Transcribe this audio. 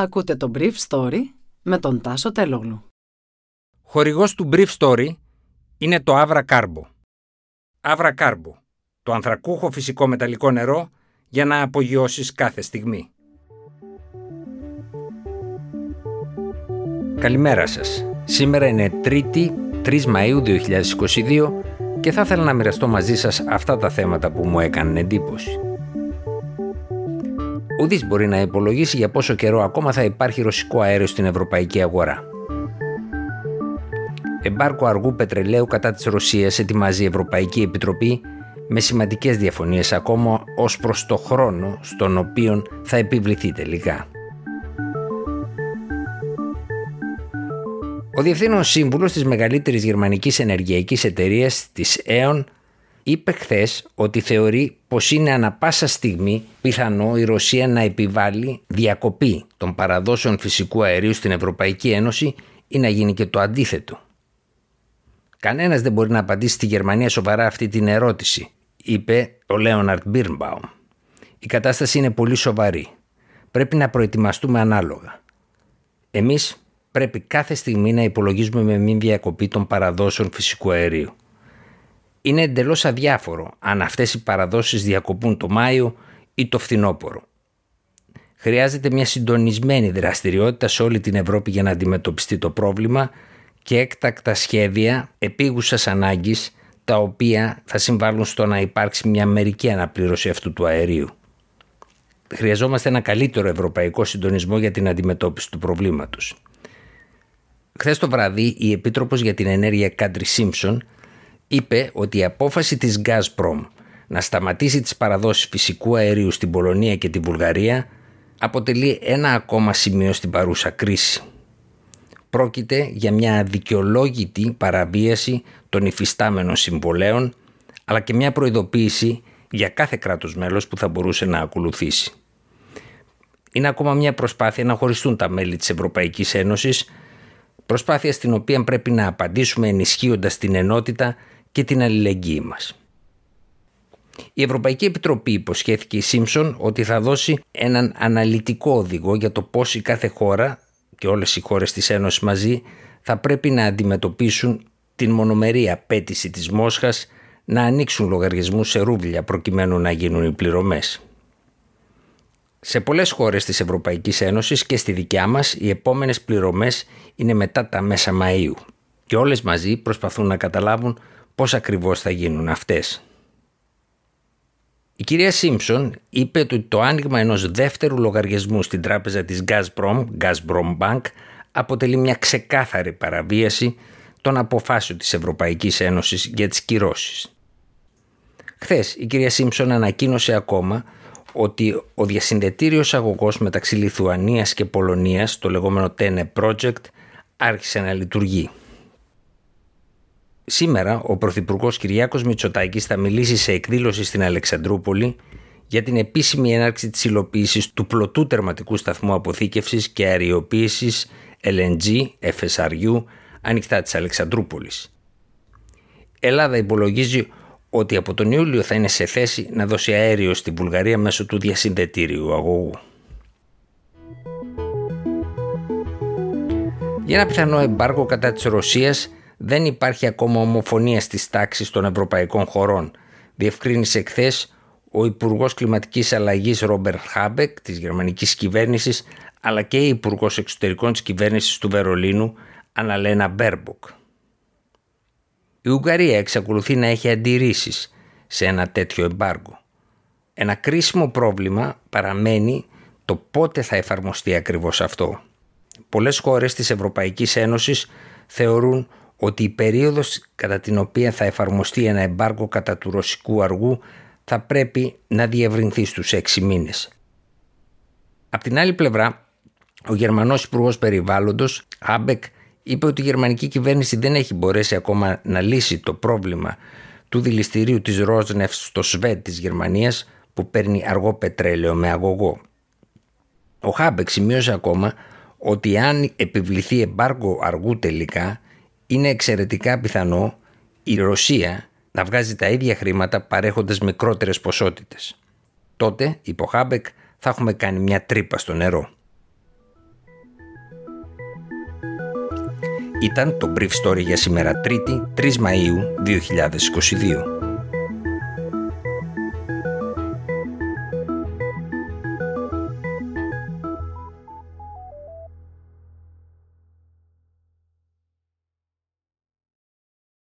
Ακούτε το Brief Story με τον Τάσο Τελόγλου. Χορηγός του Brief Story είναι το Avra Carbo. Avra Carbo, το ανθρακούχο φυσικό μεταλλικό νερό για να απογειώσεις κάθε στιγμή. Καλημέρα σας. Σήμερα είναι 3η 3 Μαΐου 2022 και θα ήθελα να μοιραστώ μαζί σας αυτά τα θέματα που μου έκαναν εντύπωση. Ουδής μπορεί να υπολογίσει για πόσο καιρό ακόμα θα υπάρχει ρωσικό αέριο στην ευρωπαϊκή αγορά. Εμπάρκο αργού πετρελαίου κατά της Ρωσίας ετοιμάζει η Ευρωπαϊκή Επιτροπή με σημαντικές διαφωνίες ακόμα ως προς το χρόνο στον οποίο θα επιβληθεί τελικά. Ο Διευθύνων Σύμβουλος της μεγαλύτερης γερμανικής ενεργειακής εταιρείας της E.ON είπε χθες ότι θεωρεί πως είναι ανα πάσα στιγμή πιθανό η Ρωσία να επιβάλλει διακοπή των παραδόσεων φυσικού αερίου στην Ευρωπαϊκή Ένωση ή να γίνει και το αντίθετο. Κανένας δεν μπορεί να απαντήσει στη Γερμανία σοβαρά αυτή την ερώτηση, είπε ο Λέοναρτ Μπίρνμπαουμ. Η κατάσταση είναι πολύ σοβαρή. Πρέπει να προετοιμαστούμε ανάλογα. Εμείς πρέπει κάθε στιγμή να υπολογίζουμε με μια διακοπή των παραδόσεων φυσικού αερίου είναι εντελώς αδιάφορο αν αυτές οι παραδόσεις διακοπούν το Μάιο ή το φθινόπωρο. Χρειάζεται μια συντονισμένη δραστηριότητα σε όλη την Ευρώπη για να αντιμετωπιστεί το πρόβλημα και έκτακτα σχέδια επίγουσας ανάγκης τα οποία θα συμβάλλουν στο να υπάρξει μια μερική αναπλήρωση αυτού του αερίου. Χρειαζόμαστε ένα καλύτερο ευρωπαϊκό συντονισμό για την αντιμετώπιση του προβλήματος. Χθες το βράδυ η Επίτροπος για την Ενέργεια Κάντρι Σίμψον είπε ότι η απόφαση της Gazprom να σταματήσει τις παραδόσεις φυσικού αερίου στην Πολωνία και τη Βουλγαρία αποτελεί ένα ακόμα σημείο στην παρούσα κρίση. Πρόκειται για μια αδικαιολόγητη παραβίαση των υφιστάμενων συμβολέων αλλά και μια προειδοποίηση για κάθε κράτος μέλος που θα μπορούσε να ακολουθήσει. Είναι ακόμα μια προσπάθεια να χωριστούν τα μέλη της Ευρωπαϊκής Ένωσης προσπάθεια στην οποία πρέπει να απαντήσουμε ενισχύοντας την ενότητα και την αλληλεγγύη μας. Η Ευρωπαϊκή Επιτροπή υποσχέθηκε η Σίμψον ότι θα δώσει έναν αναλυτικό οδηγό για το πώς η κάθε χώρα και όλες οι χώρες της Ένωσης μαζί θα πρέπει να αντιμετωπίσουν την μονομερή απέτηση της Μόσχας να ανοίξουν λογαριασμούς σε ρούβλια προκειμένου να γίνουν οι πληρωμές. Σε πολλές χώρες της Ευρωπαϊκής Ένωσης και στη δικιά μας οι επόμενες πληρωμές είναι μετά τα μέσα Μαΐου και όλες μαζί προσπαθούν να καταλάβουν πώς ακριβώς θα γίνουν αυτές. Η κυρία Σίμψον είπε ότι το άνοιγμα ενός δεύτερου λογαριασμού στην τράπεζα της Gazprom, Gazprom Bank, αποτελεί μια ξεκάθαρη παραβίαση των αποφάσεων της Ευρωπαϊκής Ένωσης για τις κυρώσεις. Χθες η κυρία Σίμψον ανακοίνωσε ακόμα ότι ο διασυνδετήριος αγωγός μεταξύ Λιθουανίας και Πολωνίας, το λεγόμενο TENE Project, άρχισε να λειτουργεί. Σήμερα ο Πρωθυπουργός Κυριάκος Μητσοτάκης θα μιλήσει σε εκδήλωση στην Αλεξανδρούπολη για την επίσημη έναρξη της υλοποίησης του πλωτού τερματικού σταθμού αποθήκευσης και αεριοποίησης LNG, FSRU, ανοιχτά της Αλεξανδρούπολης. Η Ελλάδα υπολογίζει ότι από τον Ιούλιο θα είναι σε θέση να δώσει αέριο στη Βουλγαρία μέσω του διασυνδετήριου αγωγού. Για ένα πιθανό εμπάργο κατά της Ρωσίας δεν υπάρχει ακόμα ομοφωνία στις τάξεις των ευρωπαϊκών χωρών, διευκρίνησε χθε ο Υπουργός Κλιματικής Αλλαγής Ρόμπερ Χάμπεκ της γερμανικής κυβέρνησης, αλλά και η Υπουργός Εξωτερικών της κυβέρνησης του Βερολίνου, Αναλένα Μπέρμποκ. Η Ουγγαρία εξακολουθεί να έχει αντιρρήσεις σε ένα τέτοιο εμπάργκο. Ένα κρίσιμο πρόβλημα παραμένει το πότε θα εφαρμοστεί ακριβώς αυτό. Πολλές χώρες της Ευρωπαϊκής Ένωσης θεωρούν ότι η περίοδος κατά την οποία θα εφαρμοστεί ένα εμπάργκο κατά του ρωσικού αργού θα πρέπει να διευρυνθεί στους έξι μήνες. Απ' την άλλη πλευρά, ο Γερμανός Υπουργός Περιβάλλοντος, Χάμπεκ, είπε ότι η γερμανική κυβέρνηση δεν έχει μπορέσει ακόμα να λύσει το πρόβλημα του διυλιστηρίου της Ρόσνεφτ στο Σβετ της Γερμανίας που παίρνει αργό πετρέλαιο με αγωγό. Ο Χάμπεκ σημείωσε ακόμα ότι αν επιβληθεί εμπάργκο αργού τελικά είναι εξαιρετικά πιθανό η Ρωσία να βγάζει τα ίδια χρήματα παρέχοντας μικρότερες ποσότητες. Τότε, υπό Χάμπεκ, θα έχουμε κάνει μια τρύπα στο νερό. Ήταν το Brief Story για σήμερα Τρίτη, 3 Μαΐου 2022.